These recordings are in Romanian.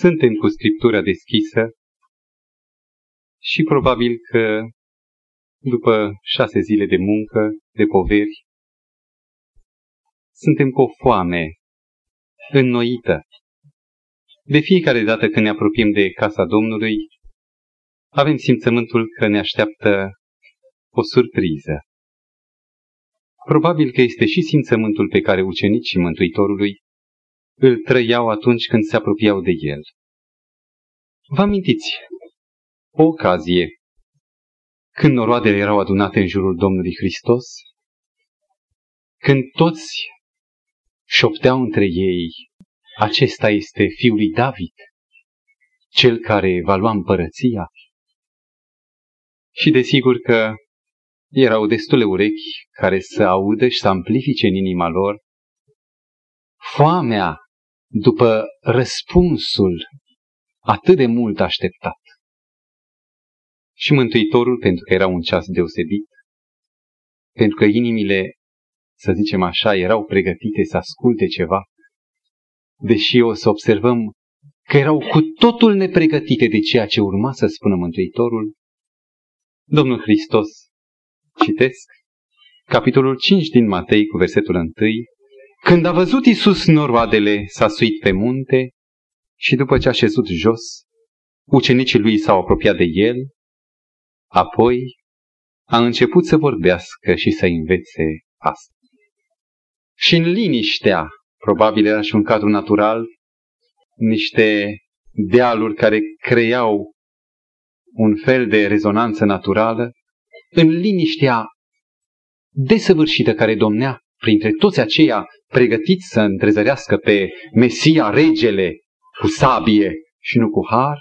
Suntem cu Scriptura deschisă și probabil că după șase zile de muncă, de poveri, suntem cu o foame înnoită. De fiecare dată când ne apropiem de casa Domnului, avem simțământul că ne așteaptă o surpriză. Probabil că este și simțământul pe care ucenicii Mântuitorului îl trăiau atunci când se apropiau de el. Vă amintiți o ocazie când noroadele erau adunate în jurul Domnului Hristos, când toți șopteau între ei, acesta este fiul lui David, cel care va lua împărăția. Și desigur că erau destule urechi care să audă și să amplifice în inima lor foamea după răspunsul atât de mult așteptat. Și Mântuitorul, pentru că era un ceas deosebit, pentru că inimile, să zicem așa, erau pregătite să asculte ceva, deși o să observăm că erau cu totul nepregătite de ceea ce urma să spună Mântuitorul, Domnul Hristos, citesc, capitolul 5 din Matei cu versetul 1, când a văzut Iisus noroadele, s-a suit pe munte și după ce a șezut jos, ucenicii lui s-au apropiat de el, apoi a început să vorbească și să învețe asta. Și în liniștea, probabil era și un cadru natural, niște dealuri care creau un fel de rezonanță naturală, în liniștea desăvârșită care domnea printre toți aceia pregătiți să întrezărească pe Mesia, regele, cu sabie și nu cu har,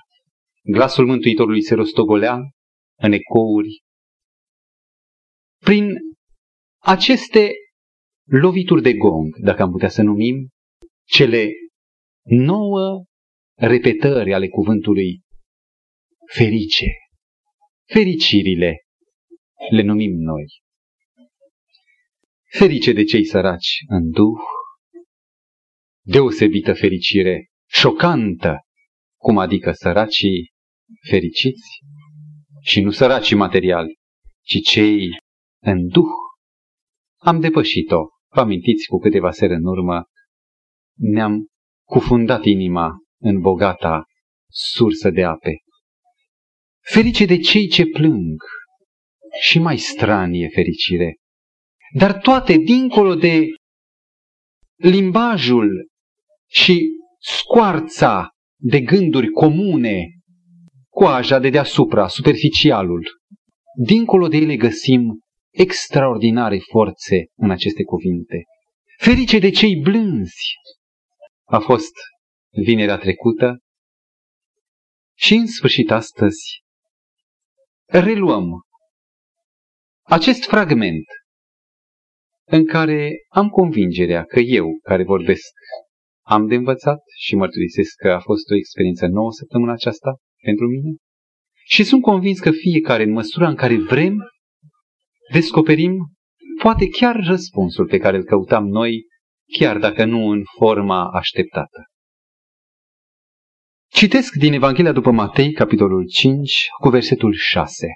glasul Mântuitorului se rostogolea în ecouri. Prin aceste lovituri de gong, dacă am putea să numim, cele nouă repetări ale cuvântului ferice, fericirile, le numim noi. Ferice de cei săraci în duh, deosebită fericire, șocantă, cum adică săracii fericiți? Și nu săracii materiali, ci cei în duh. Am depășit-o, vă amintiți cu câteva sere în urmă, ne-am cufundat inima în bogata sursă de ape. Ferice de cei ce plâng. Și mai stranie fericire, dar toate dincolo de limbajul și scoarța de gânduri comune, coaja de deasupra, superficialul. Dincolo de ele găsim extraordinare forțe în aceste cuvinte. Ferice de cei blânzi a fost vinerea trecută și în sfârșit astăzi reluăm acest fragment în care am convingerea că eu, care vorbesc, am de învățat și mărturisesc că a fost o experiență nouă săptămâna aceasta pentru mine și sunt convins că fiecare, în măsura în care vrem, descoperim poate chiar răspunsul pe care îl căutam noi, chiar dacă nu în forma așteptată. Citesc din Evanghelia după Matei, capitolul 5, cu versetul 6.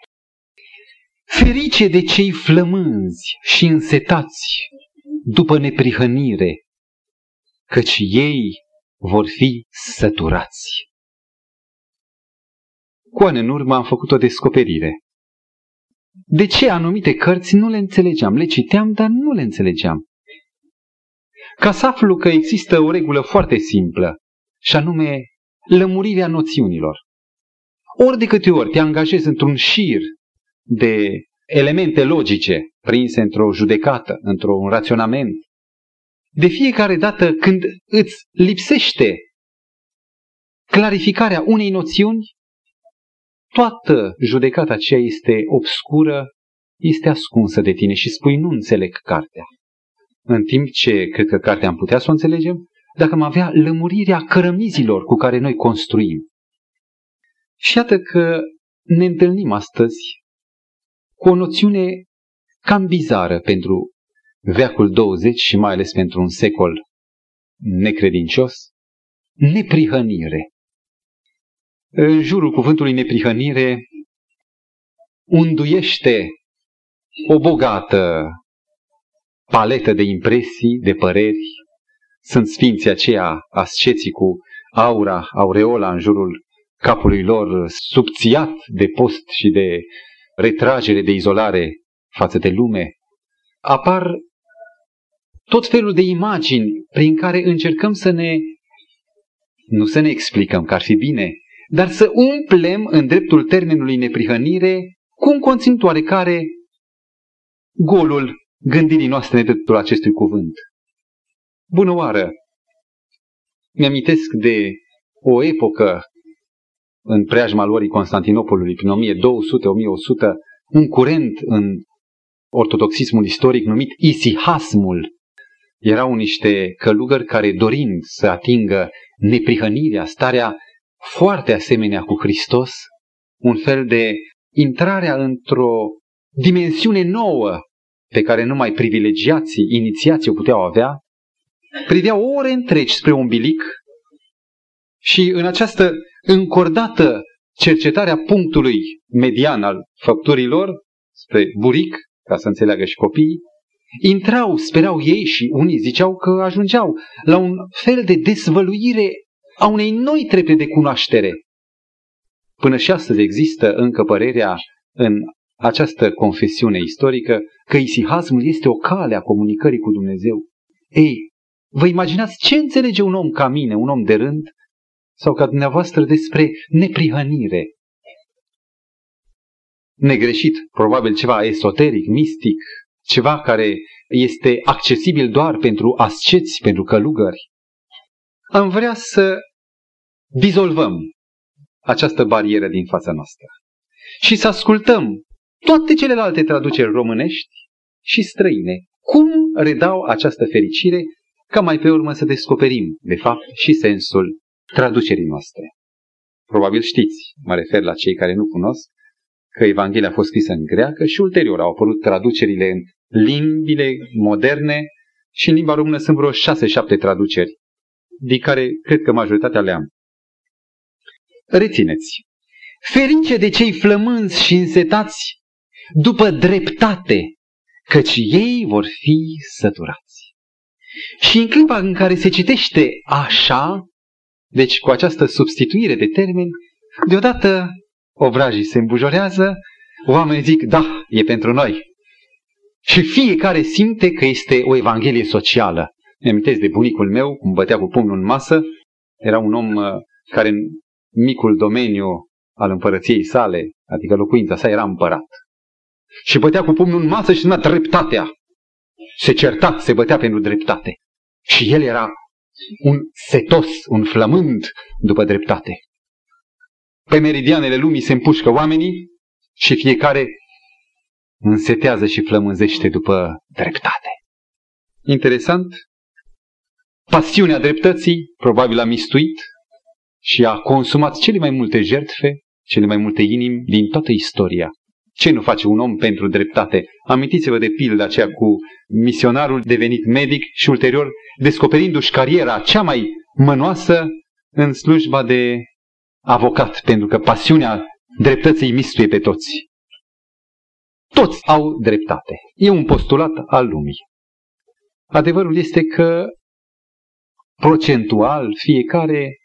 Ferice de cei flămânzi și însetați după neprihănire, căci ei vor fi săturați. Cu ani în urmă am făcut o descoperire. De ce anumite cărți nu le înțelegeam? Le citeam, dar nu le înțelegeam. Ca să aflu că există o regulă foarte simplă, și anume lămurirea noțiunilor. Ori de câte ori te angajezi într-un șir de elemente logice prinse într-o judecată, într-un raționament, de fiecare dată când îți lipsește clarificarea unei noțiuni, toată judecata aceea este obscură, este ascunsă de tine și spui nu înțeleg cartea. În timp ce cred că cartea am putea să o înțelegem, dacă am avea lămurirea cărămizilor cu care noi construim. Și iată că ne întâlnim astăzi cu o noțiune cam bizară pentru veacul 20 și mai ales pentru un secol necredincios, neprihănire. în jurul cuvântului neprihănire unduiește o bogată paletă de impresii, de păreri. Sunt sfinții aceia asceții cu aura, aureola în jurul capului lor, subțiat de post și de retragere, de izolare față de lume. Apar tot felul de imagini prin care încercăm să ne, nu să ne explicăm că ar fi bine, dar să umplem în dreptul termenului neprihănire cu un conținut oarecare golul gândirii noastre în dreptul acestui cuvânt. Bună oară! Mi-amintesc de o epocă în preajma luării Constantinopolului, prin 1200-1100, un curent în ortodoxismul istoric numit isihasmul. Erau niște călugări care, dorind să atingă neprihănirea, starea foarte asemenea cu Hristos, un fel de intrarea într-o dimensiune nouă pe care numai privilegiații, inițiații o puteau avea, priveau ore întregi spre umbilic și în această încordată cercetare a punctului median al făpturilor, spre buric, ca să înțeleagă și copiii, intrau, sperau ei și unii ziceau că ajungeau la un fel de dezvăluire a unei noi trepte de cunoaștere. Până și astăzi există încă părerea în această confesiune istorică că isihasmul este o cale a comunicării cu Dumnezeu. Ei, vă imaginați ce înțelege un om ca mine, un om de rând, sau ca dumneavoastră despre neprihănire? Negreșit, probabil ceva esoteric, mistic, ceva care este accesibil doar pentru asceți, pentru călugări. Am vrea să dizolvăm această barieră din fața noastră și să ascultăm toate celelalte traduceri românești și străine. Cum redau această fericire ca mai pe urmă să descoperim, de fapt, și sensul traducerii noastre. Probabil știți, mă refer la cei care nu cunosc, că Evanghelia a fost scrisă în greacă și ulterior au apărut traducerile în limbile moderne și în limba română sunt vreo șase-șapte traduceri, din care cred că majoritatea le am. Rețineți, ferice de cei flămânzi și însetați după dreptate, căci ei vor fi săturați. Și în clipa în care se citește așa, deci cu această substituire de termeni, deodată obrajii se îmbujorează, oamenii zic, da, e pentru noi. Și fiecare simte că este o evanghelie socială. Mi-amintesc de bunicul meu, cum bătea cu pumnul în masă, era un om uh, care în micul domeniu al împărăției sale, adică locuința sa, era împărat. Și bătea cu pumnul în masă și spunea dreptatea. Se certa, se bătea pentru dreptate. Și el era un setos, un flămând după dreptate. Pe meridianele lumii se împușcă oamenii și fiecare însetează și flămânzește după dreptate. Interesant, pasiunea dreptății probabil a mistuit și a consumat cele mai multe jertfe, cele mai multe inimi din toată istoria. Ce nu face un om pentru dreptate? Amintiți-vă de pildă aceea cu misionarul devenit medic și ulterior descoperindu-și cariera cea mai mănoasă în slujba de avocat, pentru că pasiunea dreptății mistuie pe toți. Toți au dreptate. E un postulat al lumii. Adevărul este că procentual fiecare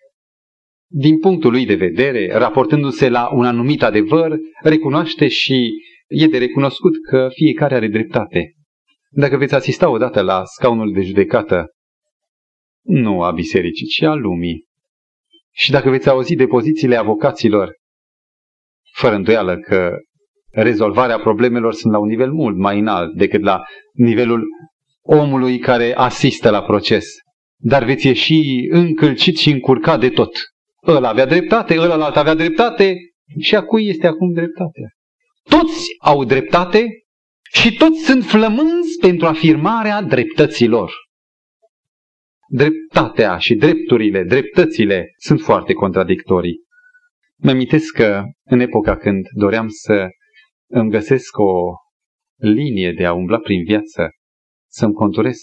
din punctul lui de vedere, raportându-se la un anumit adevăr, recunoaște și e de recunoscut că fiecare are dreptate. Dacă veți asista odată la scaunul de judecată, nu a bisericii, ci a lumii, și dacă veți auzi de pozițiile avocaților, fără îndoială că rezolvarea problemelor sunt la un nivel mult mai înalt decât la nivelul omului care asistă la proces. Dar veți ieși încălcit și încurcat de tot. Ăla avea dreptate, ăla alt avea dreptate și a cui este acum dreptatea? Toți au dreptate și toți sunt flămânzi pentru afirmarea dreptăților. Dreptatea și drepturile, dreptățile sunt foarte contradictorii. Mă amintesc că în epoca când doream să îmi găsesc o linie de a umbla prin viață, să-mi conturez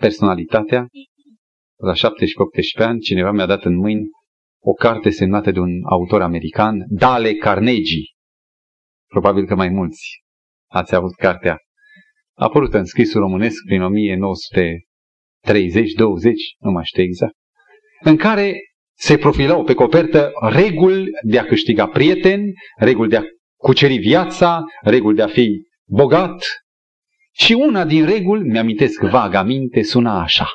personalitatea, la 17-18 ani, cineva mi-a dat în mâini o carte semnată de un autor american, Dale Carnegie. Probabil că mai mulți ați avut cartea. A apărut în scrisul românesc prin 1930 20 nu mai știu exact, în care se profilau pe copertă reguli de a câștiga prieteni, reguli de a cuceri viața, reguli de a fi bogat. Și una din reguli, mi-amintesc vagamente, suna așa.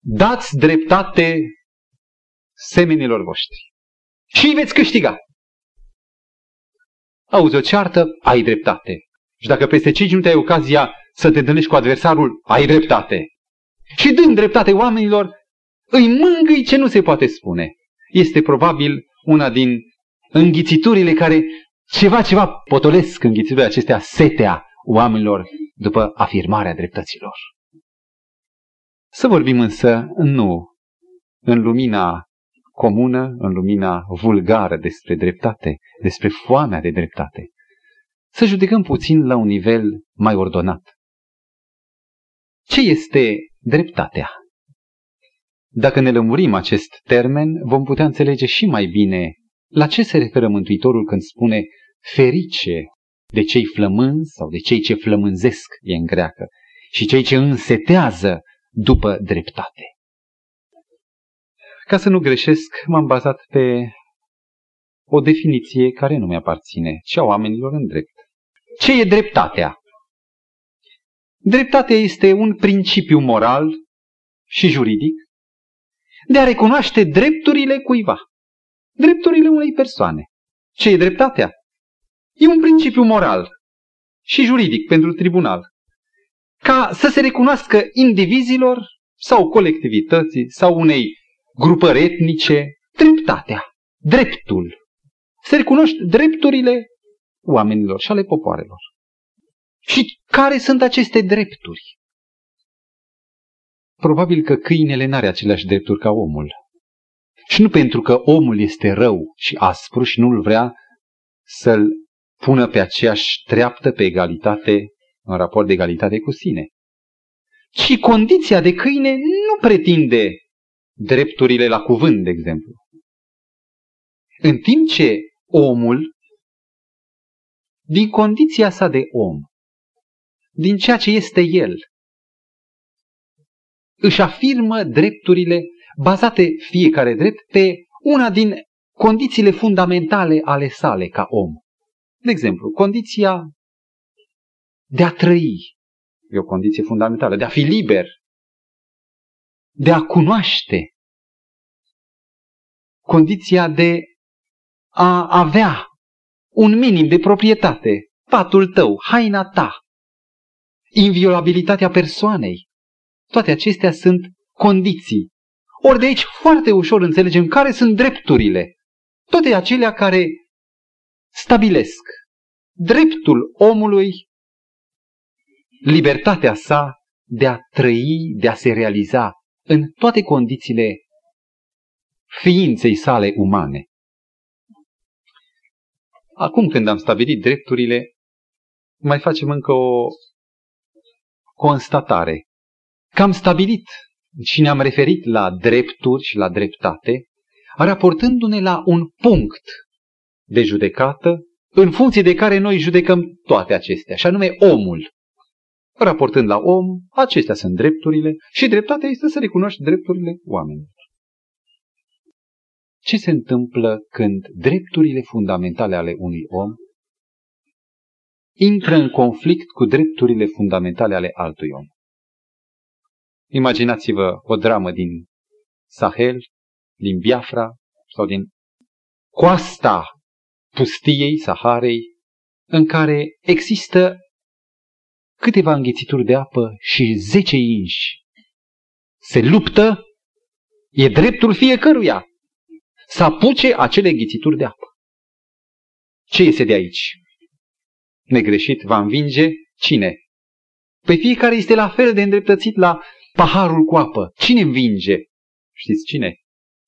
Dați dreptate semenilor voștri și îi veți câștiga. Auzi o ceartă, ai dreptate. Și dacă peste 5 minute ai ocazia să te întâlnești cu adversarul, ai dreptate. Și dând dreptate oamenilor, îi mângâi ce nu se poate spune. Este probabil una din înghițiturile care ceva, ceva potolesc înghițiturile acestea setea oamenilor după afirmarea dreptăților. Să vorbim însă nu în lumina comună, în lumina vulgară despre dreptate, despre foamea de dreptate. Să judecăm puțin la un nivel mai ordonat. Ce este dreptatea? Dacă ne lămurim acest termen, vom putea înțelege și mai bine la ce se referă Mântuitorul când spune ferice de cei flămânzi sau de cei ce flămânzesc, e în greacă, și cei ce însetează după dreptate. Ca să nu greșesc, m-am bazat pe o definiție care nu mi-aparține, ci a oamenilor în drept. Ce e dreptatea? Dreptatea este un principiu moral și juridic de a recunoaște drepturile cuiva, drepturile unei persoane. Ce e dreptatea? E un principiu moral și juridic pentru tribunal, ca să se recunoască indivizilor sau colectivității sau unei grupări etnice dreptatea, dreptul. Se recunoște drepturile oamenilor și ale popoarelor. Și care sunt aceste drepturi? Probabil că câinele n-are aceleași drepturi ca omul. Și nu pentru că omul este rău și aspru și nu-l vrea să-l pună pe aceeași treaptă, pe egalitate, în raport de egalitate cu sine. Ci condiția de câine nu pretinde drepturile la cuvânt, de exemplu. În timp ce omul, din condiția sa de om, din ceea ce este el, își afirmă drepturile bazate fiecare drept pe una din condițiile fundamentale ale sale ca om. De exemplu, condiția de a trăi e o condiție fundamentală, de a fi liber, de a cunoaște, condiția de a avea un minim de proprietate, patul tău, haina ta, inviolabilitatea persoanei. Toate acestea sunt condiții. Ori de aici foarte ușor înțelegem care sunt drepturile. Toate acelea care stabilesc dreptul omului, libertatea sa de a trăi, de a se realiza în toate condițiile ființei sale umane. Acum când am stabilit drepturile, mai facem încă o constatare. Că am stabilit și ne-am referit la drepturi și la dreptate, raportându-ne la un punct de judecată în funcție de care noi judecăm toate acestea, și anume omul. Raportând la om, acestea sunt drepturile și dreptatea este să recunoști drepturile oamenilor. Ce se întâmplă când drepturile fundamentale ale unui om intră în conflict cu drepturile fundamentale ale altui om? Imaginați-vă o dramă din Sahel, din Biafra sau din coasta pustiei, Saharei, în care există câteva înghițituri de apă și zece inși. Se luptă, e dreptul fiecăruia să apuce acele înghițituri de apă. Ce iese de aici? Negreșit va învinge cine? Pe fiecare este la fel de îndreptățit la paharul cu apă. Cine învinge? Știți cine?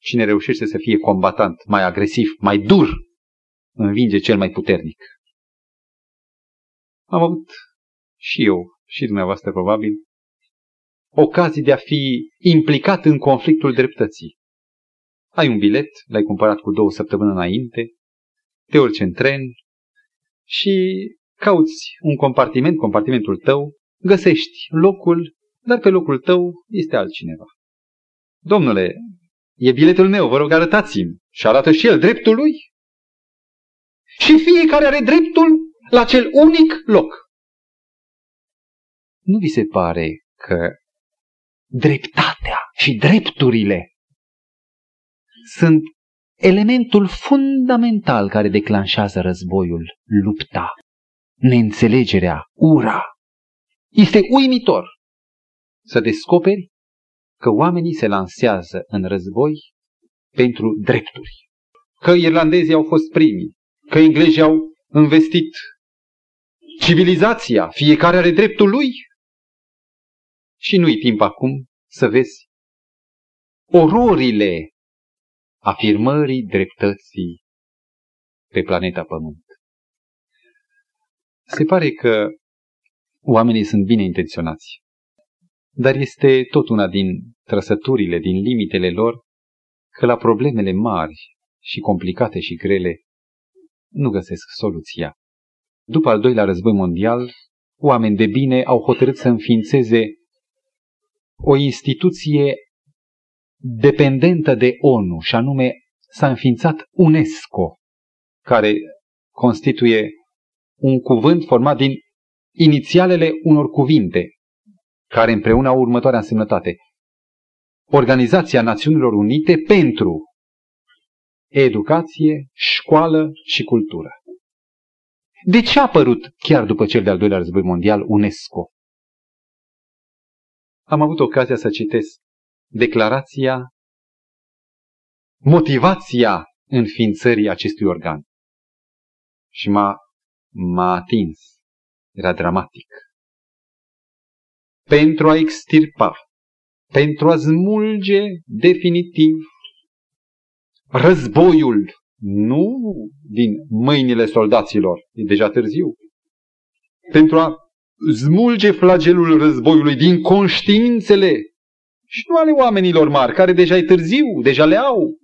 Cine reușește să fie combatant, mai agresiv, mai dur, învinge cel mai puternic. Am avut și eu, și dumneavoastră probabil, ocazii de a fi implicat în conflictul dreptății. ai un bilet, l-ai cumpărat cu două săptămâni înainte, te urci în tren și cauți un compartiment, compartimentul tău, găsești locul, dar pe locul tău este altcineva. Domnule, e biletul meu, vă rog arătați-mi. Și arată și el dreptul lui. Și fiecare are dreptul la cel unic loc. Nu vi se pare că dreptatea și drepturile sunt elementul fundamental care declanșează războiul, lupta, neînțelegerea, ura. Este uimitor să descoperi că oamenii se lansează în război pentru drepturi. Că irlandezii au fost primii, că englezii au investit civilizația, fiecare are dreptul lui. Și nu-i timp acum să vezi ororile afirmării dreptății pe planeta Pământ. Se pare că oamenii sunt bine intenționați, dar este tot una din trăsăturile, din limitele lor, că la problemele mari și complicate și grele nu găsesc soluția. După al doilea război mondial, oameni de bine au hotărât să înființeze o instituție dependentă de ONU, și anume s-a înființat UNESCO, care constituie un cuvânt format din inițialele unor cuvinte, care împreună au următoarea însemnătate. Organizația Națiunilor Unite pentru educație, școală și cultură. De ce a apărut chiar după cel de-al doilea război mondial UNESCO? Am avut ocazia să citesc declarația, motivația înființării acestui organ. Și m-a, m-a atins. Era dramatic. Pentru a extirpa, pentru a smulge definitiv războiul, nu din mâinile soldaților, e deja târziu, pentru a smulge flagelul războiului din conștiințele și nu ale oamenilor mari, care deja e târziu, deja le au.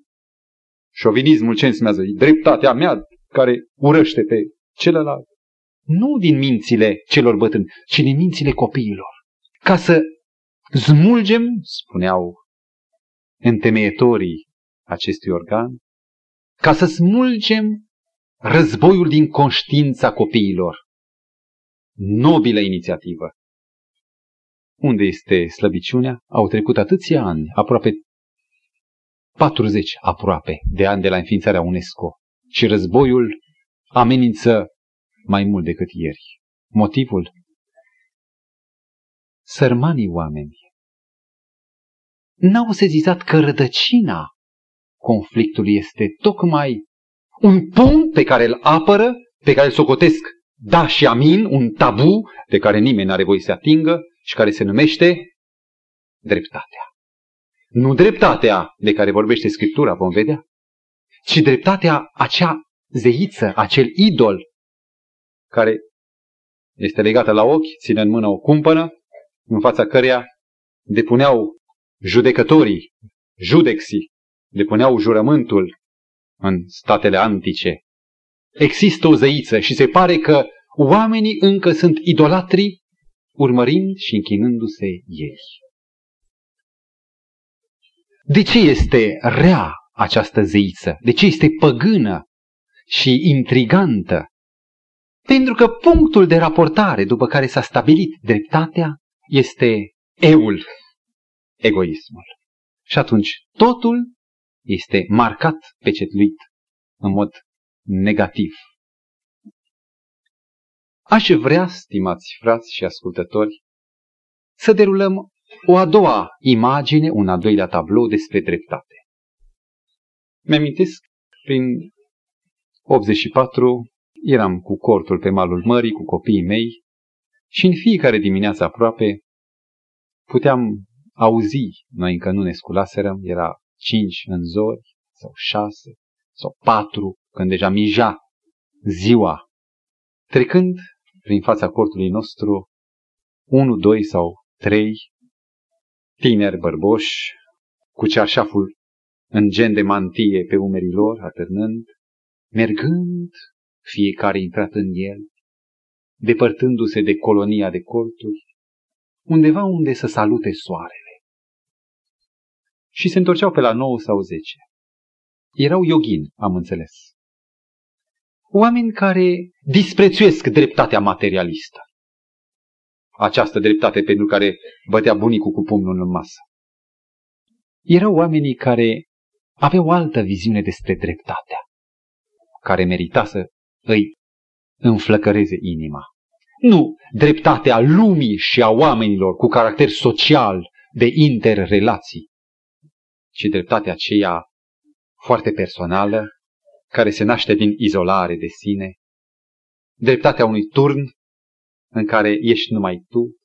Șovinismul ce înseamnă? E dreptatea mea care urăște pe celălalt. Nu din mințile celor bătrâni, ci din mințile copiilor. Ca să smulgem, spuneau întemeietorii acestui organ, ca să smulgem războiul din conștiința copiilor. Nobilă inițiativă. Unde este slăbiciunea? Au trecut atâția ani, aproape 40 aproape de ani de la înființarea UNESCO și războiul amenință mai mult decât ieri. Motivul? Sărmanii oameni n-au sezizat că rădăcina conflictului este tocmai un punct pe care îl apără, pe care îl socotesc da și amin, un tabu de care nimeni n-are voie să atingă și care se numește dreptatea. Nu dreptatea de care vorbește Scriptura, vom vedea, ci dreptatea acea zeiță, acel idol care este legată la ochi, ține în mână o cumpănă, în fața căreia depuneau judecătorii, judexii, depuneau jurământul în statele antice. Există o zeiță și se pare că oamenii încă sunt idolatri urmărind și închinându-se ei. De ce este rea această zeiță? De ce este păgână și intrigantă? Pentru că punctul de raportare după care s-a stabilit dreptatea este eul, egoismul. Și atunci totul este marcat, pecetluit în mod negativ. Aș vrea, stimați frați și ascultători, să derulăm o a doua imagine, un al doilea tablou despre dreptate. Mi-amintesc, prin 84, eram cu cortul pe malul mării, cu copiii mei, și în fiecare dimineață aproape puteam auzi, noi încă nu ne sculaserăm, era cinci în zori, sau șase, sau patru, când deja mija ziua. Trecând prin fața cortului nostru, unu, doi sau trei tineri bărboși cu cearșaful în gen de mantie pe umerii lor, atârnând, mergând, fiecare intrat în el, depărtându-se de colonia de colturi, undeva unde să salute soarele. Și se întorceau pe la 9 sau 10. Erau yogini, am înțeles. Oameni care disprețuiesc dreptatea materialistă. Această dreptate pentru care bătea bunicul cu pumnul în masă. Erau oamenii care aveau o altă viziune despre dreptatea, care merita să îi înflăcăreze inima. Nu dreptatea lumii și a oamenilor cu caracter social de interrelații, ci dreptatea aceea foarte personală, care se naște din izolare de sine, dreptatea unui turn în care ești numai tu,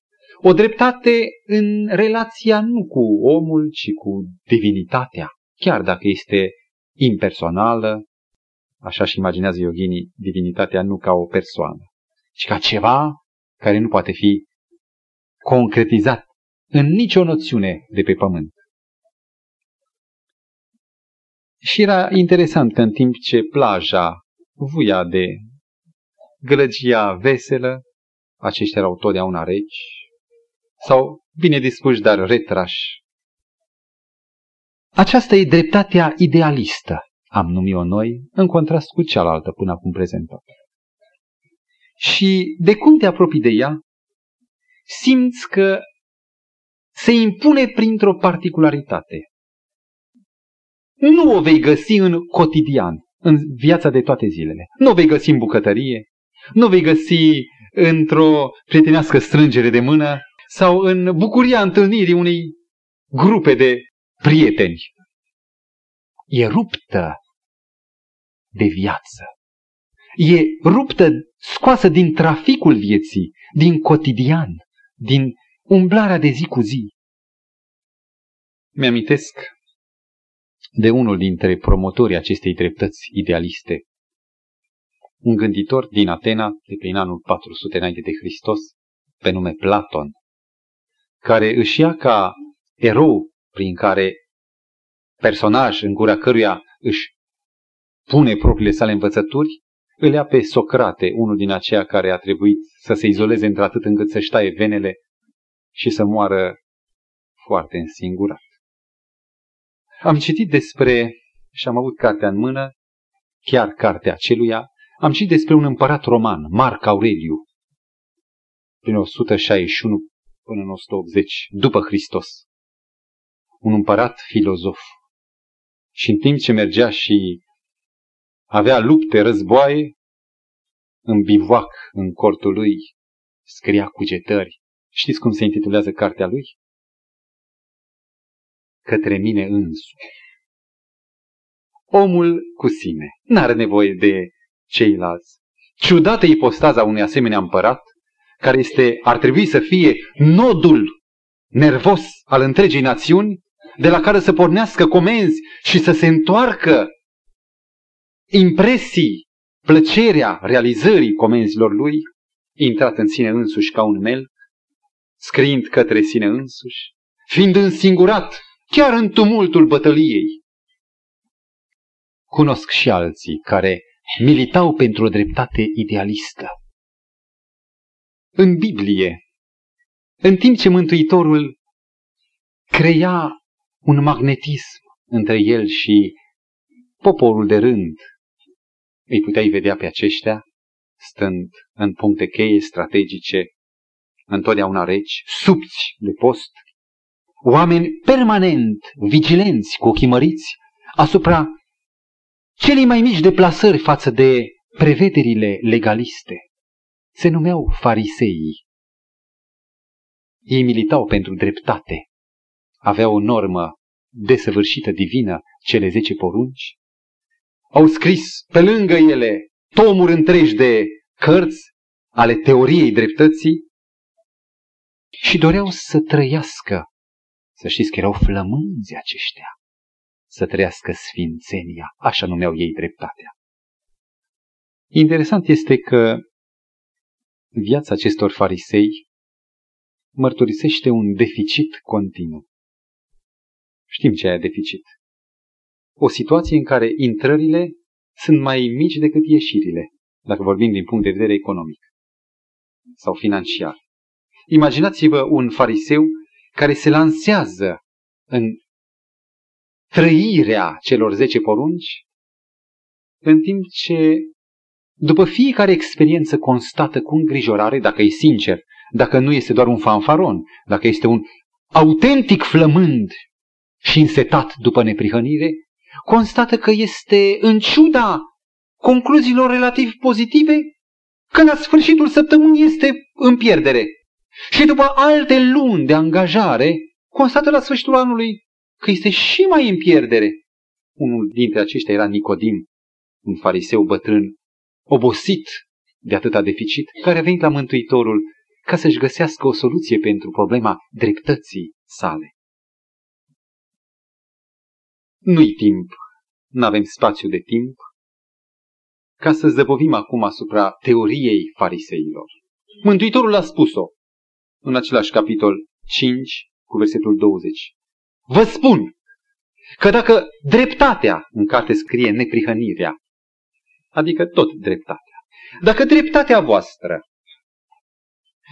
o dreptate în relația nu cu omul, ci cu divinitatea, chiar dacă este impersonală, așa și imaginează yoginii divinitatea nu ca o persoană, ci ca ceva care nu poate fi concretizat în nicio noțiune de pe pământ. Și era interesant că în timp ce plaja vuia de gălăgia veselă, aceștia erau totdeauna reci, sau bine dispuși, dar retrași. Aceasta e dreptatea idealistă, am numit-o noi, în contrast cu cealaltă până acum prezentată. Și de cum te apropii de ea, simți că se impune printr-o particularitate. Nu o vei găsi în cotidian, în viața de toate zilele. Nu o vei găsi în bucătărie, nu o vei găsi într-o prietenească strângere de mână sau în bucuria întâlnirii unei grupe de prieteni. E ruptă de viață. E ruptă, scoasă din traficul vieții, din cotidian, din umblarea de zi cu zi. Mi-amintesc de unul dintre promotorii acestei dreptăți idealiste, un gânditor din Atena, de prin anul 400 înainte de Hristos, pe nume Platon, care își ia ca erou prin care personaj în gura căruia își pune propriile sale învățături, îl ia pe Socrate, unul din aceia care a trebuit să se izoleze într-atât încât să-și taie venele și să moară foarte însingurat. Am citit despre, și am avut cartea în mână, chiar cartea aceluia, am citit despre un împărat roman, Marc Aureliu, prin 161 până în 180, după Hristos. Un împărat filozof. Și în timp ce mergea și avea lupte, războaie, în bivac, în cortul lui, scria cugetări. Știți cum se intitulează cartea lui? Către mine însuși. Omul cu sine n-are nevoie de ceilalți. Ciudată ipostaza unui asemenea împărat, care este, ar trebui să fie nodul nervos al întregii națiuni, de la care să pornească comenzi și să se întoarcă impresii, plăcerea realizării comenzilor lui, intrat în sine însuși ca un mel, scriind către sine însuși, fiind însingurat chiar în tumultul bătăliei. Cunosc și alții care militau pentru o dreptate idealistă. În Biblie, în timp ce Mântuitorul crea un magnetism între el și poporul de rând, îi puteai vedea pe aceștia stând în puncte cheie strategice, întotdeauna reci, subți de post, oameni permanent vigilenți cu ochii măriți asupra celei mai mici deplasări față de prevederile legaliste. Se numeau fariseii. Ei militau pentru dreptate. Aveau o normă desăvârșită divină, cele zece porunci, au scris pe lângă ele tomuri întregi de cărți ale teoriei dreptății și doreau să trăiască. Să știți că erau flămânzi aceștia. Să trăiască sfințenia, așa numeau ei dreptatea. Interesant este că viața acestor farisei mărturisește un deficit continuu. Știm ce e deficit. o situație în care intrările sunt mai mici decât ieșirile, dacă vorbim din punct de vedere economic sau financiar. Imaginați-vă un fariseu care se lansează în trăirea celor zece porunci, în timp ce, după fiecare experiență constată cu îngrijorare, dacă e sincer, dacă nu este doar un fanfaron, dacă este un autentic flămând și însetat după neprihănire, constată că este, în ciuda concluziilor relativ pozitive, că la sfârșitul săptămânii este în pierdere. Și după alte luni de angajare, constată la sfârșitul anului că este și mai în pierdere. Unul dintre aceștia era Nicodim, un fariseu bătrân, obosit de atâta deficit, care a venit la Mântuitorul ca să-și găsească o soluție pentru problema dreptății sale. Nu-i timp, nu avem spațiu de timp, ca să zăbovim acum asupra teoriei fariseilor. Mântuitorul a spus-o în același capitol 5 cu versetul 20. Vă spun că dacă dreptatea, în carte scrie neprihănirea, adică tot dreptatea, dacă dreptatea voastră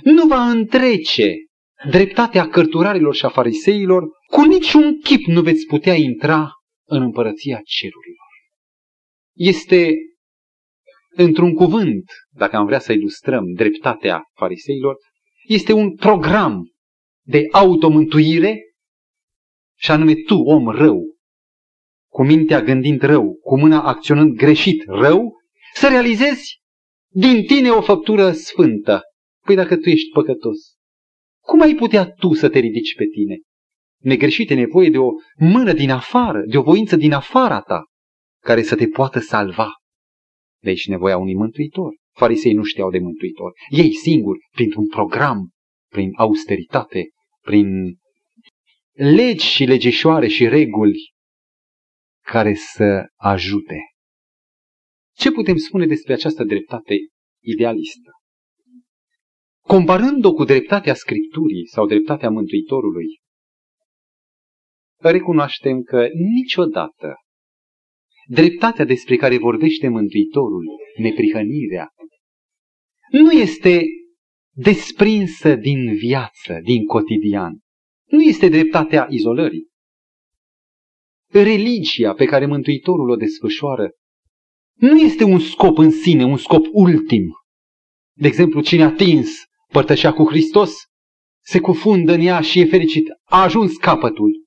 nu va întrece dreptatea cărturarilor și a fariseilor, cu niciun chip nu veți putea intra în împărăția cerurilor. Este, într-un cuvânt, dacă am vrea să ilustrăm dreptatea fariseilor, este un program de automântuire și anume tu, om rău, cu mintea gândind rău, cu mâna acționând greșit rău, să realizezi din tine o făptură sfântă. Păi dacă tu ești păcătos, cum ai putea tu să te ridici pe tine? Negreșit e nevoie de o mână din afară, de o voință din afara ta, care să te poată salva. De aici nevoia unui mântuitor. Farisei nu știau de mântuitor. Ei singuri, printr-un program, prin austeritate, prin legi și legișoare și reguli care să ajute. Ce putem spune despre această dreptate idealistă? Comparând-o cu dreptatea Scripturii sau dreptatea Mântuitorului, recunoaștem că niciodată dreptatea despre care vorbește Mântuitorul, neprihănirea, nu este desprinsă din viață, din cotidian. Nu este dreptatea izolării. Religia pe care Mântuitorul o desfășoară nu este un scop în sine, un scop ultim. De exemplu, cine a atins părtășea cu Hristos, se cufundă în ea și e fericit. A ajuns capătul.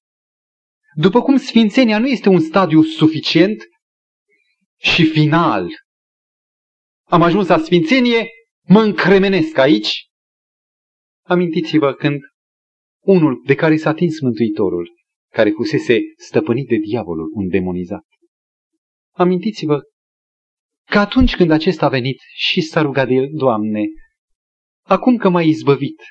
După cum sfințenia nu este un stadiu suficient și final. Am ajuns la sfințenie, mă încremenesc aici. Amintiți-vă când unul de care s-a atins Mântuitorul, care fusese stăpânit de diavolul, un demonizat. Amintiți-vă că atunci când acesta a venit și s-a rugat de el, Doamne, acum că m-ai izbăvit,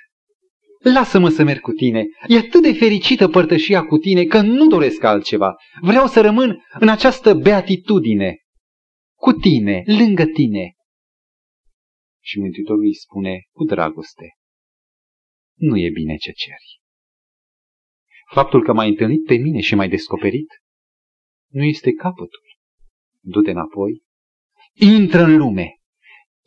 lasă-mă să merg cu tine. E atât de fericită părtășia cu tine că nu doresc altceva. Vreau să rămân în această beatitudine, cu tine, lângă tine. Și Mântuitorul îi spune cu dragoste, nu e bine ce ceri. Faptul că m-ai întâlnit pe mine și m-ai descoperit nu este capătul. Du-te înapoi, intră în lume,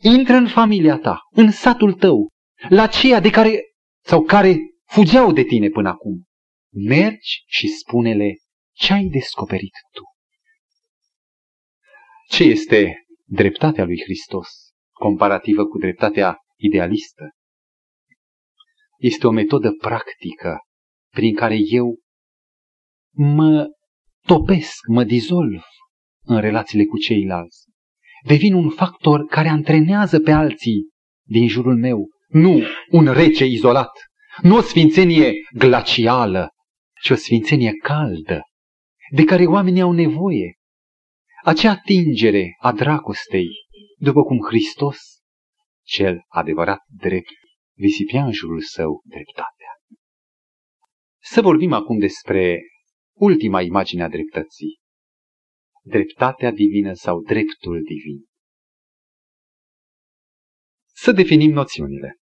intră în familia ta, în satul tău, la ceea de care sau care fugeau de tine până acum. Mergi și spune-le ce ai descoperit tu. Ce este dreptatea lui Hristos comparativă cu dreptatea idealistă? Este o metodă practică prin care eu mă topesc, mă dizolv în relațiile cu ceilalți. Devin un factor care antrenează pe alții din jurul meu, nu un rece izolat, nu o sfințenie glacială, ci o sfințenie caldă, de care oamenii au nevoie. Acea atingere a dragostei, după cum Hristos, cel adevărat drept, risipea în jurul său dreptatea. Să vorbim acum despre ultima imagine a dreptății. Dreptatea divină sau dreptul divin. Să definim noțiunile.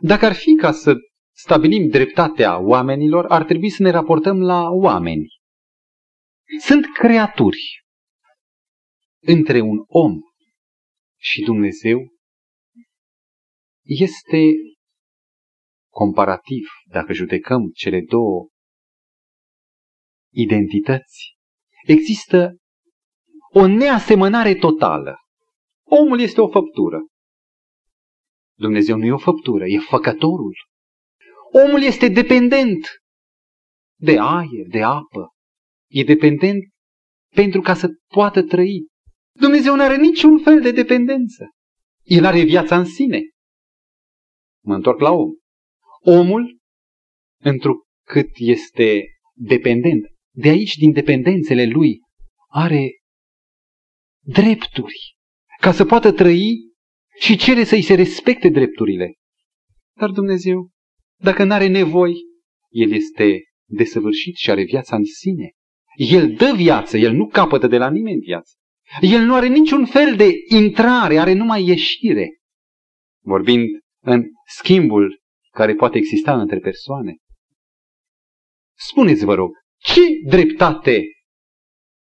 Dacă ar fi ca să stabilim dreptatea oamenilor, ar trebui să ne raportăm la oameni. Sunt creaturi între un om și Dumnezeu este comparativ, dacă judecăm cele două identități, există o neasemănare totală. Omul este o făptură. Dumnezeu nu e o făptură, e făcătorul. Omul este dependent de aer, de apă. E dependent pentru ca să poată trăi. Dumnezeu nu are niciun fel de dependență. El are viața în sine. Mă întorc la om. Omul, întrucât este dependent, de aici, din dependențele lui, are drepturi ca să poată trăi și cere să-i se respecte drepturile. Dar Dumnezeu, dacă nu are nevoi, El este desăvârșit și are viața în sine. El dă viață, El nu capătă de la nimeni viață. El nu are niciun fel de intrare, are numai ieșire. Vorbind în schimbul care poate exista între persoane. Spuneți, vă rog, ce dreptate,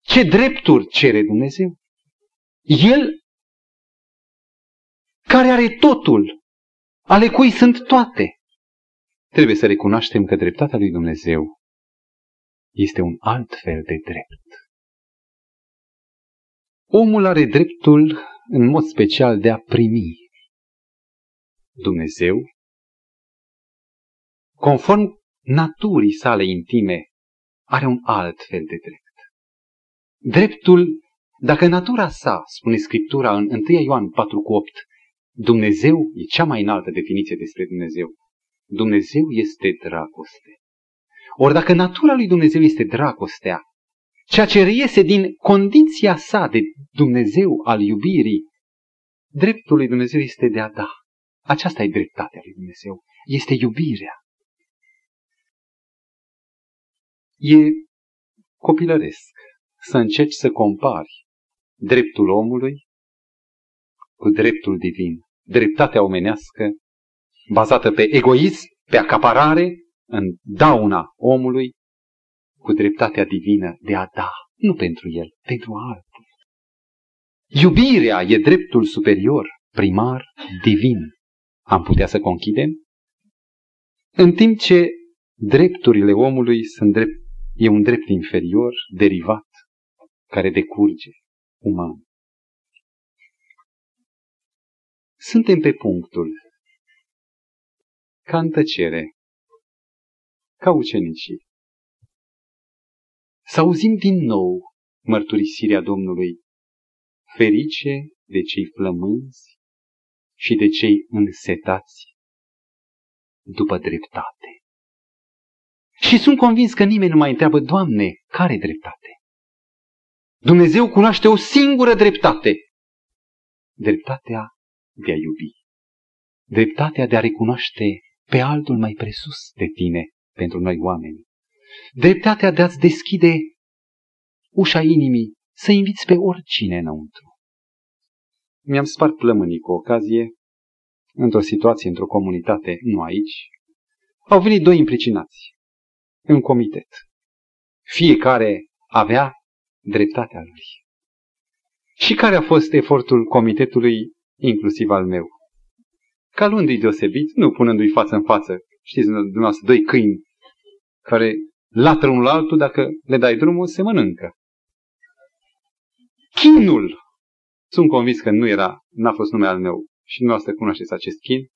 ce drepturi cere Dumnezeu? El care are totul, ale cui sunt toate. Trebuie să recunoaștem că dreptatea lui Dumnezeu este un alt fel de drept. Omul are dreptul în mod special de a primi. Dumnezeu, conform naturii sale intime, are un alt fel de drept. Dreptul, dacă natura sa, spune Scriptura în 1 Ioan 4 cu 8, Dumnezeu e cea mai înaltă definiție despre Dumnezeu. Dumnezeu este dragoste. Ori dacă natura lui Dumnezeu este dragostea, ceea ce reiese din condiția sa de Dumnezeu al iubirii, dreptul lui Dumnezeu este de a da. Aceasta e dreptatea lui Dumnezeu. Este iubirea. E copilăresc să încerci să compari dreptul omului cu dreptul divin. Dreptatea omenească bazată pe egoism, pe acaparare, în dauna omului, cu dreptatea divină de a da, nu pentru el, pentru altul. Iubirea e dreptul superior, primar, divin. Am putea să conchidem? În timp ce drepturile omului sunt drept, e un drept inferior, derivat, care decurge, uman. Suntem pe punctul, ca în tăcere, ca ucenicii. Să auzim din nou mărturisirea Domnului, ferice de cei flămânzi și de cei însetați după dreptate. Și sunt convins că nimeni nu mai întreabă, Doamne, care dreptate? Dumnezeu cunoaște o singură dreptate. Dreptatea de a iubi. Dreptatea de a recunoaște pe altul mai presus de tine pentru noi oameni. Dreptatea de a-ți deschide ușa inimii, să inviți pe oricine înăuntru. Mi-am spart plămânii cu ocazie, într-o situație, într-o comunitate, nu aici, au venit doi impricinați în comitet. Fiecare avea dreptatea lui. Și care a fost efortul comitetului, inclusiv al meu? Ca luându-i deosebit, nu punându-i față în față, știți dumneavoastră, doi câini care latră unul altul, dacă le dai drumul, se mănâncă. Chinul! Sunt convins că nu era, n-a fost nume al meu și dumneavoastră cunoașteți acest chin.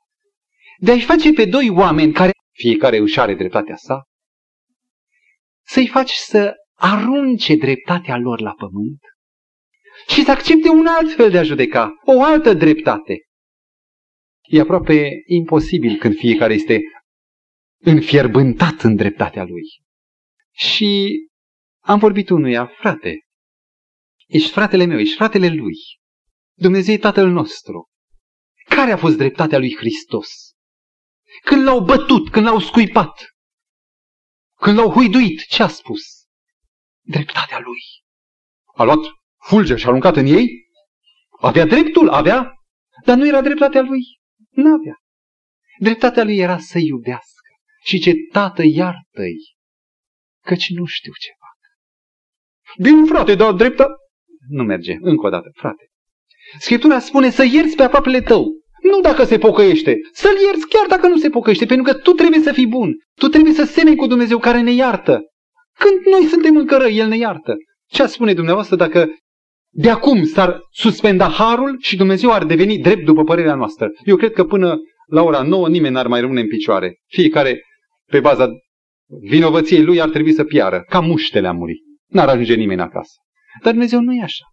De a-i face pe doi oameni care fiecare își are dreptatea sa, să-i faci să arunce dreptatea lor la pământ și să accepte un alt fel de a judeca, o altă dreptate. E aproape imposibil când fiecare este înfierbântat în dreptatea lui. Și am vorbit unuia, frate, ești fratele meu, ești fratele lui. Dumnezeu e tatăl nostru. Care a fost dreptatea lui Hristos? Când l-au bătut, când l-au scuipat, când l-au huiduit, ce a spus? Dreptatea lui. A luat fulger și a aruncat în ei? Avea dreptul? Avea? Dar nu era dreptatea lui. Nu avea. Dreptatea lui era să iubească. Și ce tată iartă-i, căci nu știu ce fac. Bine, frate, dar dreptate... Nu merge. Încă o dată, frate. Scriptura spune să ierți pe aproapele tău. Nu dacă se pocăiește. Să-l ierți chiar dacă nu se pocăiește, pentru că tu trebuie să fii bun. Tu trebuie să semeni cu Dumnezeu care ne iartă. Când noi suntem încă răi, El ne iartă. Ce spune dumneavoastră dacă de acum s-ar suspenda harul și Dumnezeu ar deveni drept după părerea noastră? Eu cred că până la ora 9 nimeni n-ar mai rămâne în picioare. Fiecare, pe baza vinovăției lui, ar trebui să piară. Ca muștele a murit. N-ar ajunge nimeni acasă. Dar Dumnezeu nu e așa.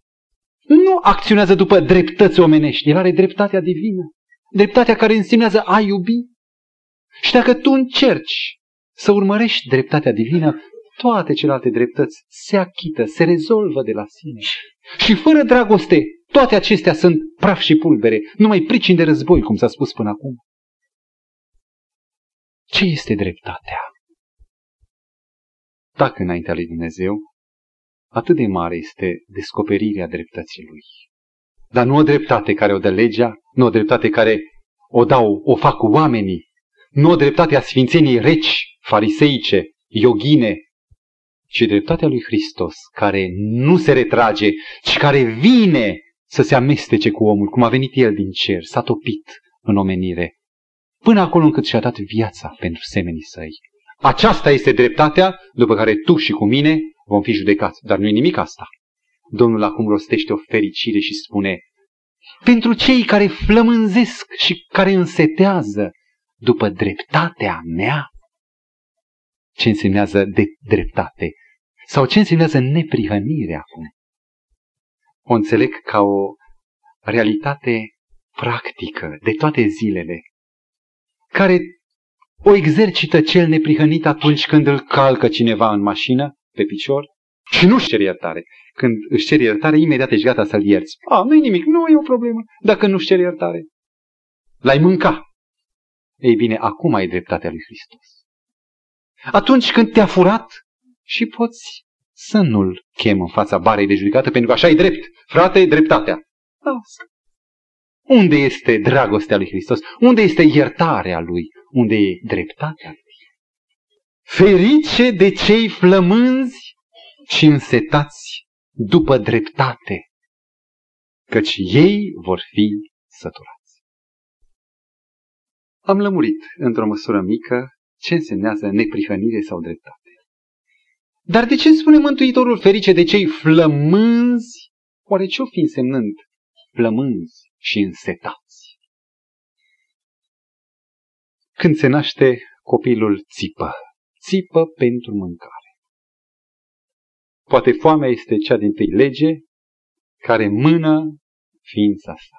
Nu acționează după dreptăți omenești. El are dreptatea divină. Dreptatea care însemnează a iubi. Și dacă tu încerci să urmărești dreptatea divină, toate celelalte dreptăți se achită, se rezolvă de la sine. Și fără dragoste, toate acestea sunt praf și pulbere, numai pricini de război, cum s-a spus până acum. Ce este dreptatea? Dacă înaintea lui Dumnezeu, atât de mare este descoperirea dreptății lui. Dar nu o dreptate care o dă legea, nu o dreptate care o dau, o fac oamenii, nu o dreptate a sfințeniei reci, fariseice, yogine, ci dreptatea lui Hristos, care nu se retrage, ci care vine să se amestece cu omul, cum a venit el din cer, s-a topit în omenire, până acolo încât și-a dat viața pentru semenii săi. Aceasta este dreptatea după care tu și cu mine vom fi judecați. Dar nu e nimic asta. Domnul acum rostește o fericire și spune, pentru cei care flămânzesc și care însetează după dreptatea mea, ce însemnează de dreptate? Sau ce însemnează neprihănire acum? O înțeleg ca o realitate practică de toate zilele, care o exercită cel neprihănit atunci când îl calcă cineva în mașină, pe picior, și nu-și cere iertare. Când își cere iertare, imediat ești gata să-l ierți. A, nu-i nimic, nu e o problemă. Dacă nu-și cere iertare, l-ai mânca. Ei bine, acum ai dreptatea lui Hristos. Atunci când te-a furat și poți să nu-l chem în fața barei de judecată, pentru că așa e drept. Frate, e dreptatea. Asta. Unde este dragostea lui Hristos? Unde este iertarea lui? Unde e dreptatea lui? Ferice de cei flămânzi și însetați după dreptate, căci ei vor fi săturați. Am lămurit într-o măsură mică ce însemnează neprihănire sau dreptate. Dar de ce spune Mântuitorul ferice de cei flămânzi? Oare ce-o fi însemnând flămânzi și însetați? Când se naște copilul țipă, țipă pentru mâncare. Poate foamea este cea din tâi lege care mână ființa sa.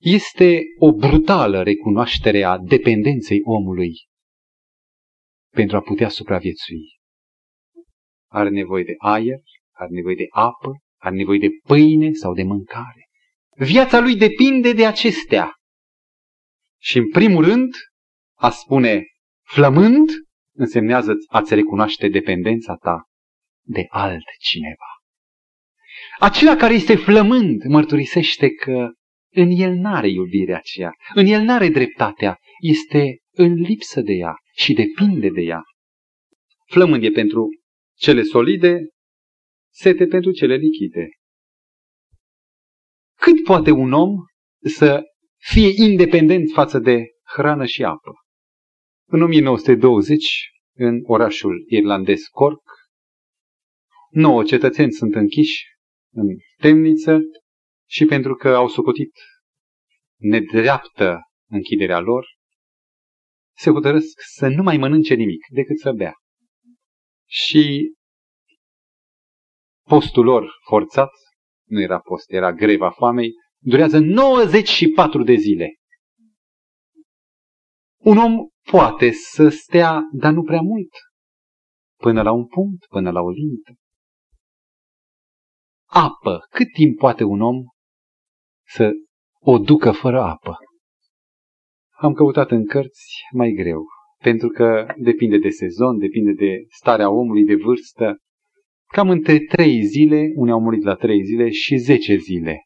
Este o brutală recunoaștere a dependenței omului pentru a putea supraviețui. Are nevoie de aer, are nevoie de apă, are nevoie de pâine sau de mâncare. Viața lui depinde de acestea. Și în primul rând, a spune flămând, însemnează a-ți recunoaște dependența ta de altcineva. Acela care este flămând mărturisește că în el n-are iubirea aceea, în el n-are dreptatea, este în lipsă de ea și depinde de ea. Flămând e pentru cele solide, sete pentru cele lichide. Cât poate un om să fie independent față de hrană și apă? În 1920, în orașul irlandez Cork, nouă cetățeni sunt închiși în temniță și pentru că au socotit nedreaptă închiderea lor, se hotărăsc să nu mai mănânce nimic decât să bea. Și postul lor forțat, nu era post, era greva foamei, durează 94 de zile. Un om poate să stea, dar nu prea mult, până la un punct, până la o limită. Apă. Cât timp poate un om să o ducă fără apă? Am căutat în cărți mai greu, pentru că depinde de sezon, depinde de starea omului, de vârstă. Cam între trei zile, unii au murit la trei zile și zece zile.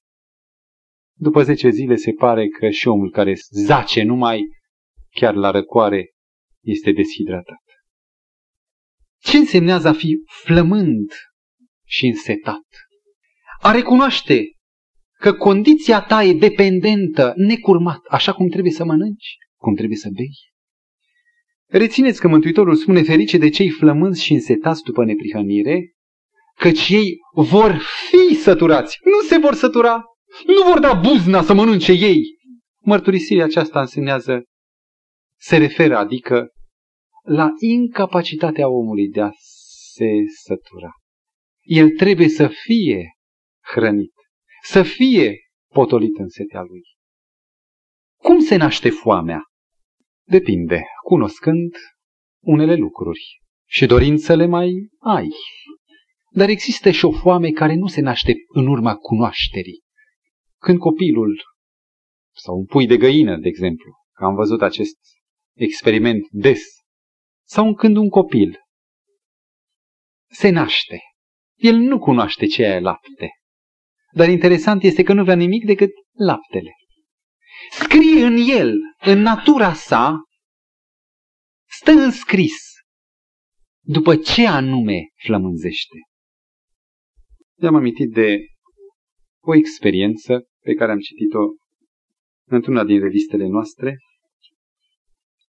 După zece zile se pare că și omul care zace numai chiar la răcoare este deshidratat. Ce însemnează a fi flămând și însetat. A recunoaște că condiția ta e dependentă, necurmat, așa cum trebuie să mănânci, cum trebuie să bei. Rețineți că Mântuitorul spune ferice de cei flămânzi și însetați după neprihănire, căci ei vor fi săturați, nu se vor sătura, nu vor da buzna să mănânce ei. Mărturisirea aceasta însemnează, se referă, adică, la incapacitatea omului de a se sătura. El trebuie să fie hrănit, să fie potolit în setea lui. Cum se naște foamea? Depinde, cunoscând unele lucruri și dorințele mai ai. Dar există și o foame care nu se naște în urma cunoașterii. Când copilul, sau un pui de găină, de exemplu, că am văzut acest experiment des, sau când un copil se naște, el nu cunoaște ce e lapte. Dar interesant este că nu vrea nimic decât laptele. Scrie în el, în natura sa, stă înscris după ce anume flămânzește. I-am amintit de o experiență pe care am citit-o într-una din revistele noastre.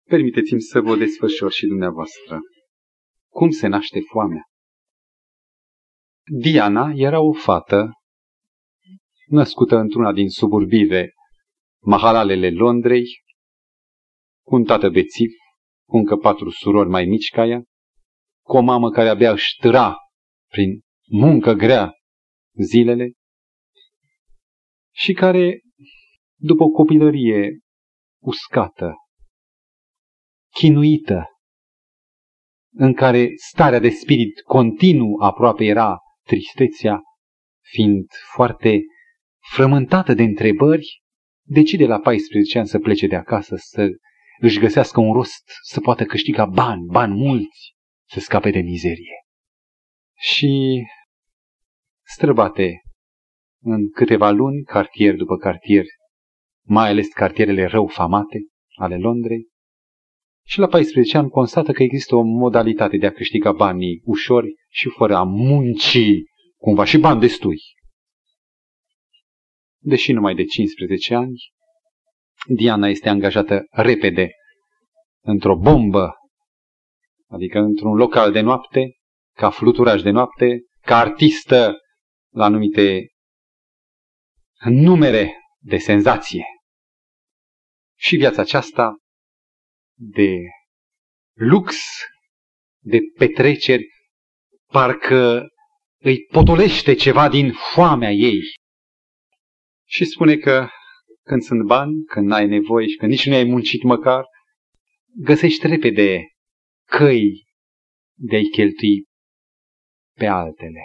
Permiteți-mi să vă desfășor și dumneavoastră. Cum se naște foamea? Diana era o fată născută într-una din suburbive mahalalele Londrei, cu un tată bețiv, cu încă patru surori mai mici ca ea, cu o mamă care abia își târa prin muncă grea zilele și care, după o copilărie uscată, chinuită, în care starea de spirit continuu aproape era tristețea, fiind foarte frământată de întrebări, decide la 14 ani să plece de acasă, să își găsească un rost, să poată câștiga bani, bani mulți, să scape de mizerie. Și străbate în câteva luni, cartier după cartier, mai ales cartierele rău famate ale Londrei, și la 14 ani constată că există o modalitate de a câștiga banii ușori și fără a munci cumva și bani destui. Deși numai de 15 ani, Diana este angajată repede într-o bombă, adică într-un local de noapte, ca fluturaj de noapte, ca artistă la anumite numere de senzație. Și viața aceasta de lux, de petreceri, parcă îi potolește ceva din foamea ei. Și spune că când sunt bani, când n-ai nevoie și când nici nu ai muncit măcar, găsești repede căi de a-i cheltui pe altele.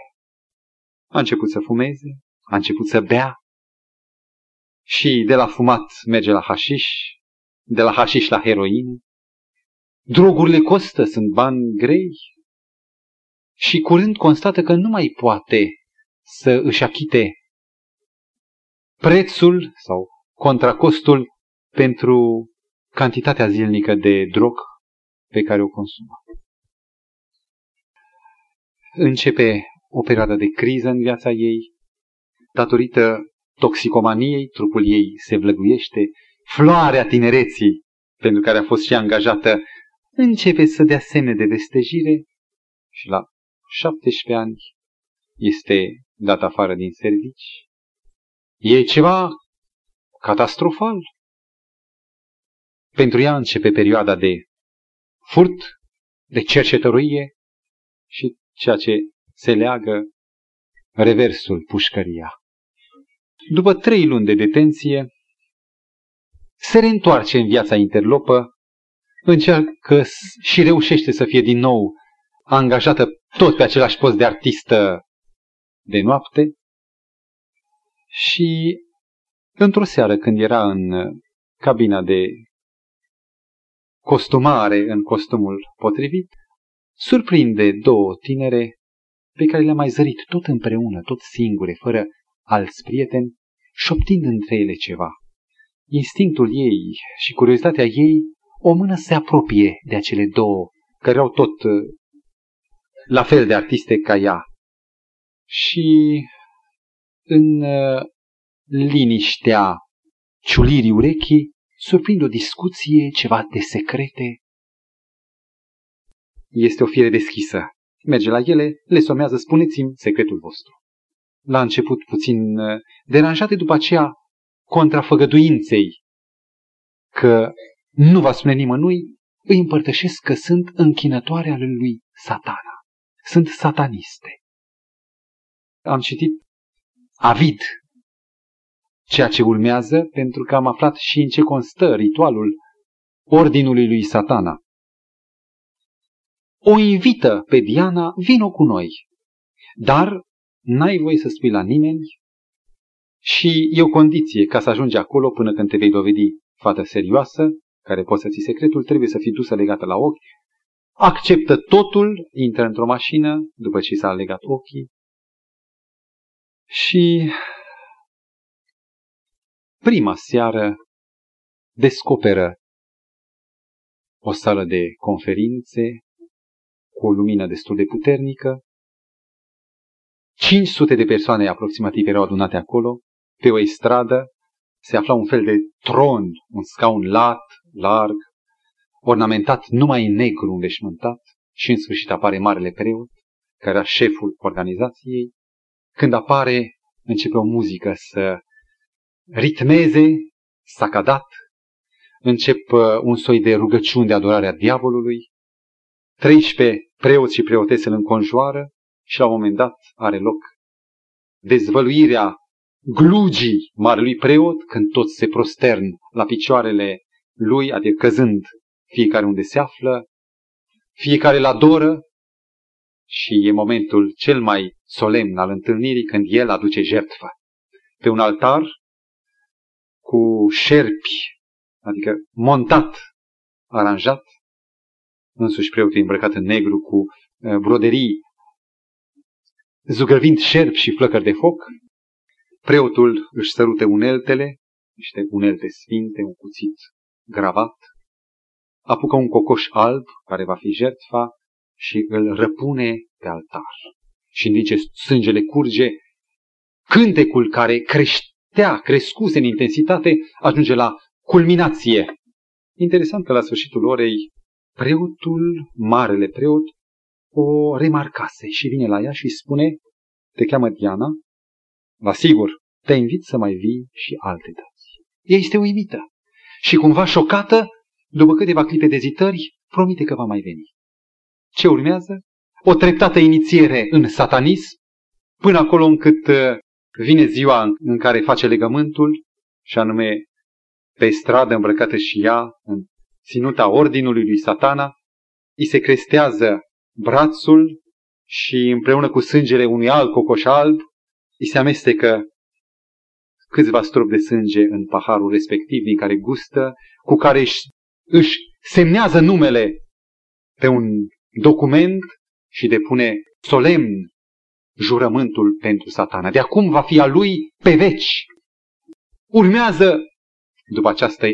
A început să fumeze, a început să bea și de la fumat merge la hașiș, de la hașiș la heroină. Drogurile costă, sunt bani grei și curând constată că nu mai poate să își achite prețul sau contracostul pentru cantitatea zilnică de drog pe care o consumă. Începe o perioadă de criză în viața ei, datorită toxicomaniei, trupul ei se vlăguiește, floarea tinereții, pentru care a fost și angajată, începe să dea semne de vestejire și la 17 ani este dat afară din servici. E ceva catastrofal. Pentru ea începe perioada de furt, de cercetăruie și ceea ce se leagă reversul pușcăria. După trei luni de detenție, se reîntoarce în viața interlopă, încearcă și reușește să fie din nou angajată tot pe același post de artistă de noapte și într-o seară când era în cabina de costumare în costumul potrivit, surprinde două tinere pe care le-a mai zărit tot împreună, tot singure, fără alți prieteni, șoptind între ele ceva. Instinctul ei și curiozitatea ei o mână se apropie de acele două, care au tot uh, la fel de artiste ca ea. și în uh, liniștea ciulirii urechii surprind o discuție, ceva de secrete. Este o fire deschisă. Merge la ele, le somează, spuneți-mi secretul vostru. La început puțin uh, deranjate, după aceea contrafăgăduinței că nu va spune nimănui, îi împărtășesc că sunt închinătoare ale lui satana. Sunt sataniste. Am citit avid ceea ce urmează, pentru că am aflat și în ce constă ritualul ordinului lui satana. O invită pe Diana, vino cu noi, dar n-ai voie să spui la nimeni și e o condiție ca să ajungi acolo până când te vei dovedi fată serioasă, care poți să ții secretul, trebuie să fii dusă legată la ochi, acceptă totul, intră într-o mașină după ce s-a legat ochii și prima seară descoperă o sală de conferințe cu o lumină destul de puternică. 500 de persoane aproximativ erau adunate acolo, pe o stradă, se afla un fel de tron, un scaun lat, larg, ornamentat numai în negru înveșmântat și în sfârșit apare marele preot, care era șeful organizației. Când apare, începe o muzică să ritmeze, sacadat, încep uh, un soi de rugăciuni de adorare a diavolului, 13 preoți și preotese îl înconjoară și la un moment dat are loc dezvăluirea glugii marelui preot, când toți se prostern la picioarele lui, adică căzând fiecare unde se află, fiecare la adoră și e momentul cel mai solemn al întâlnirii când el aduce jertfă. Pe un altar cu șerpi, adică montat, aranjat, însuși preotul îmbrăcat în negru cu uh, broderii, zugrăvind șerpi și flăcări de foc, preotul își sărute uneltele, niște unelte sfinte, un cuțit gravat, apucă un cocoș alb, care va fi jertfa, și îl răpune pe altar. Și în ce sângele curge, cântecul care creștea, crescuse în intensitate, ajunge la culminație. Interesant că la sfârșitul orei, preotul, marele preot, o remarcase și vine la ea și spune, te cheamă Diana, la sigur, te invit să mai vii și alte dăți. Ea este uimită și cumva șocată, după câteva clipe de ezitări, promite că va mai veni. Ce urmează? O treptată inițiere în satanism, până acolo încât uh, vine ziua în care face legământul, și anume pe stradă îmbrăcată și ea, în ținuta ordinului lui satana, îi se crestează brațul și împreună cu sângele unui alt cocoș alb, îi se amestecă câțiva strop de sânge în paharul respectiv din care gustă, cu care își, își semnează numele pe un document și depune solemn jurământul pentru satana. De acum va fi a lui pe veci. Urmează, după această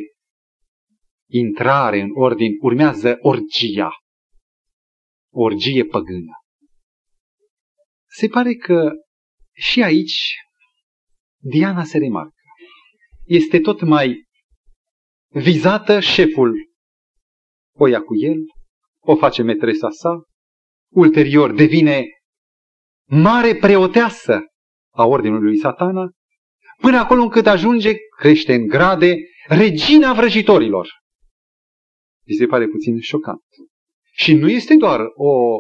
intrare în ordin, urmează orgia. Orgie păgână. Se pare că și aici Diana se remarcă. Este tot mai vizată șeful. O ia cu el, o face metresa sa, ulterior devine mare preoteasă a ordinului lui satana, până acolo încât ajunge, crește în grade, regina vrăjitorilor. Vi se pare puțin șocant. Și nu este doar o,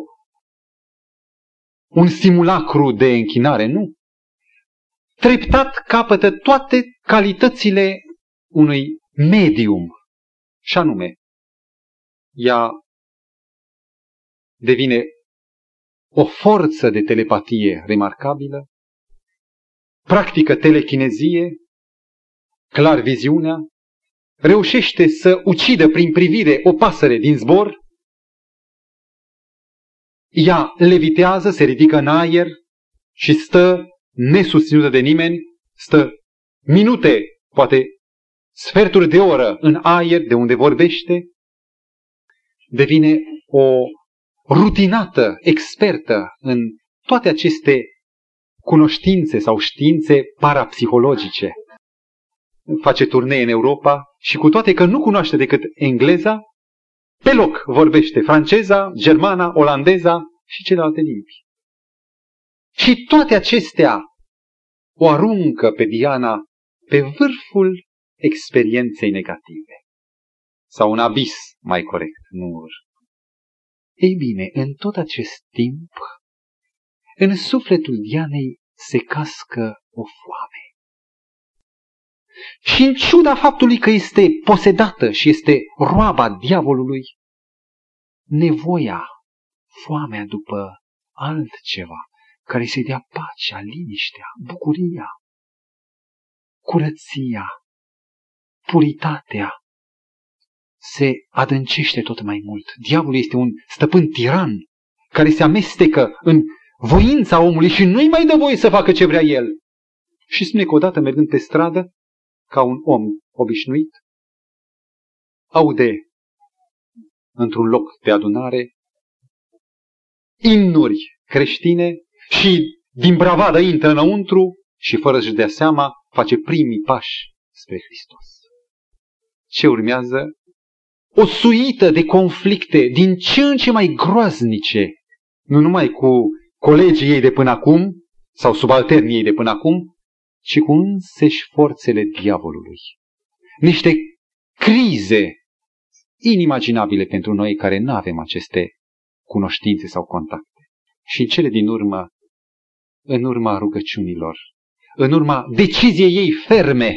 un simulacru de închinare, nu treptat capătă toate calitățile unui medium. Și anume, ea devine o forță de telepatie remarcabilă, practică telechinezie, clar viziunea, reușește să ucidă prin privire o pasăre din zbor, ea levitează, se ridică în aer și stă nesusținută de nimeni, stă minute, poate sferturi de oră în aer de unde vorbește, devine o rutinată, expertă în toate aceste cunoștințe sau științe parapsihologice. Face turnee în Europa și cu toate că nu cunoaște decât engleza, pe loc vorbește franceza, germana, olandeza și celelalte limbi. Și toate acestea o aruncă pe Diana pe vârful experienței negative. Sau un abis, mai corect, nu Ei bine, în tot acest timp, în sufletul Dianei se cască o foame. Și în ciuda faptului că este posedată și este roaba diavolului, nevoia, foamea după altceva, care să-i dea pacea, liniștea, bucuria, curăția, puritatea, se adâncește tot mai mult. Diavolul este un stăpân tiran care se amestecă în voința omului și nu-i mai dă voie să facă ce vrea el. Și spune că odată mergând pe stradă, ca un om obișnuit, aude într-un loc de adunare imnuri creștine și din bravadă intră înăuntru și fără să-și dea seama face primii pași spre Hristos. Ce urmează? O suită de conflicte din ce în ce mai groaznice, nu numai cu colegii ei de până acum, sau subalternii ei de până acum, ci cu înseși forțele diavolului. Niște crize inimaginabile pentru noi care nu avem aceste cunoștințe sau contacte. Și în cele din urmă, în urma rugăciunilor, în urma deciziei ei ferme,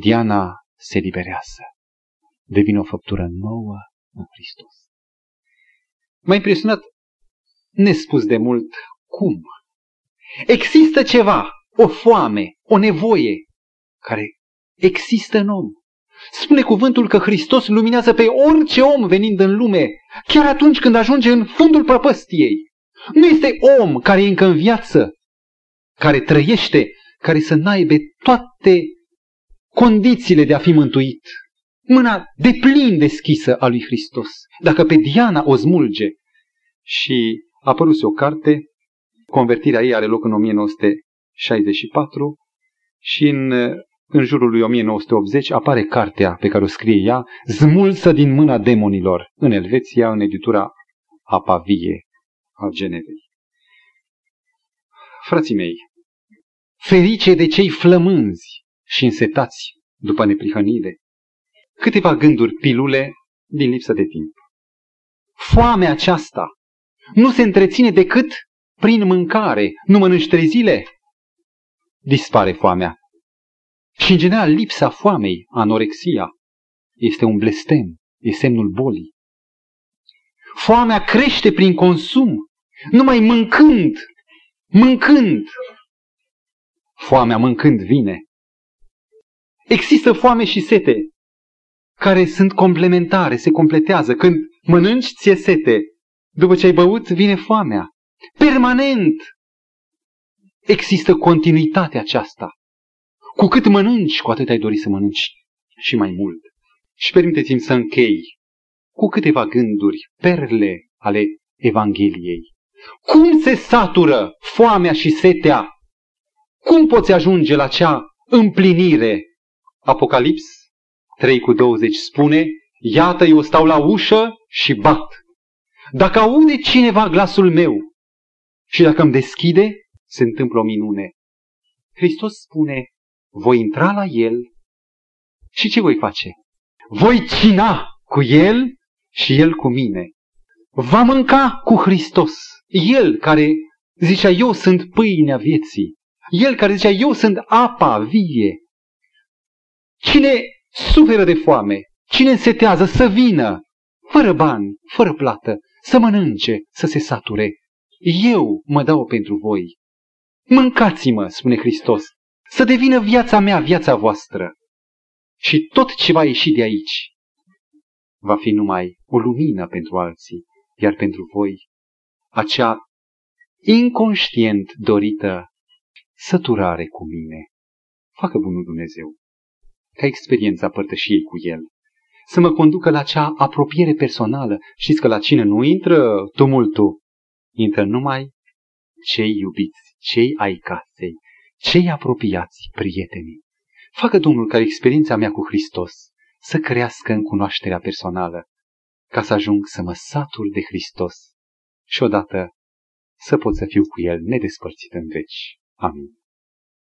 Diana se liberează. Devine o făptură nouă în Hristos. M-a impresionat nespus de mult cum. Există ceva, o foame, o nevoie care există în om. Spune cuvântul că Hristos luminează pe orice om venind în lume, chiar atunci când ajunge în fundul prăpăstiei. Nu este om care e încă în viață, care trăiește, care să n-aibă toate condițiile de a fi mântuit. Mâna de plin deschisă a lui Hristos. Dacă pe Diana o smulge și a apărut o carte, convertirea ei are loc în 1964 și în, în jurul lui 1980 apare cartea pe care o scrie ea, Zmulsă din mâna demonilor, în Elveția, în editura Apavie al Genevei. Frații mei, ferice de cei flămânzi și însetați după neprihănire, câteva gânduri, pilule din lipsă de timp. Foamea aceasta nu se întreține decât prin mâncare. Nu mănânci trei zile, dispare foamea. Și în general lipsa foamei, anorexia, este un blestem, e semnul bolii. Foamea crește prin consum, numai mâncând, mâncând. Foamea mâncând vine. Există foame și sete care sunt complementare, se completează. Când mănânci, ți-e sete. După ce ai băut, vine foamea. Permanent există continuitatea aceasta. Cu cât mănânci, cu atât ai dori să mănânci și mai mult. Și permiteți-mi să închei cu câteva gânduri, perle ale Evangheliei. Cum se satură foamea și setea? Cum poți ajunge la cea împlinire? Apocalips 3 cu 20 spune, Iată, eu stau la ușă și bat. Dacă aude cineva glasul meu și dacă îmi deschide, se întâmplă o minune. Hristos spune, voi intra la el și ce voi face? Voi cina cu el și el cu mine. Va mânca cu Hristos. El care zicea, eu sunt pâinea vieții. El care zicea, eu sunt apa vie. Cine suferă de foame, cine însetează să vină, fără bani, fără plată, să mănânce, să se sature. Eu mă dau pentru voi. Mâncați-mă, spune Hristos, să devină viața mea viața voastră. Și tot ce va ieși de aici va fi numai o lumină pentru alții, iar pentru voi acea inconștient dorită săturare cu mine. Facă bunul Dumnezeu ca experiența părtășiei cu El să mă conducă la acea apropiere personală. Știți că la cine nu intră tumultul, intră numai cei iubiți, cei ai casei, cei apropiați, prietenii. Facă Domnul ca experiența mea cu Hristos să crească în cunoașterea personală, ca să ajung să mă satur de Hristos și odată să pot să fiu cu El nedespărțit în veci. Amin.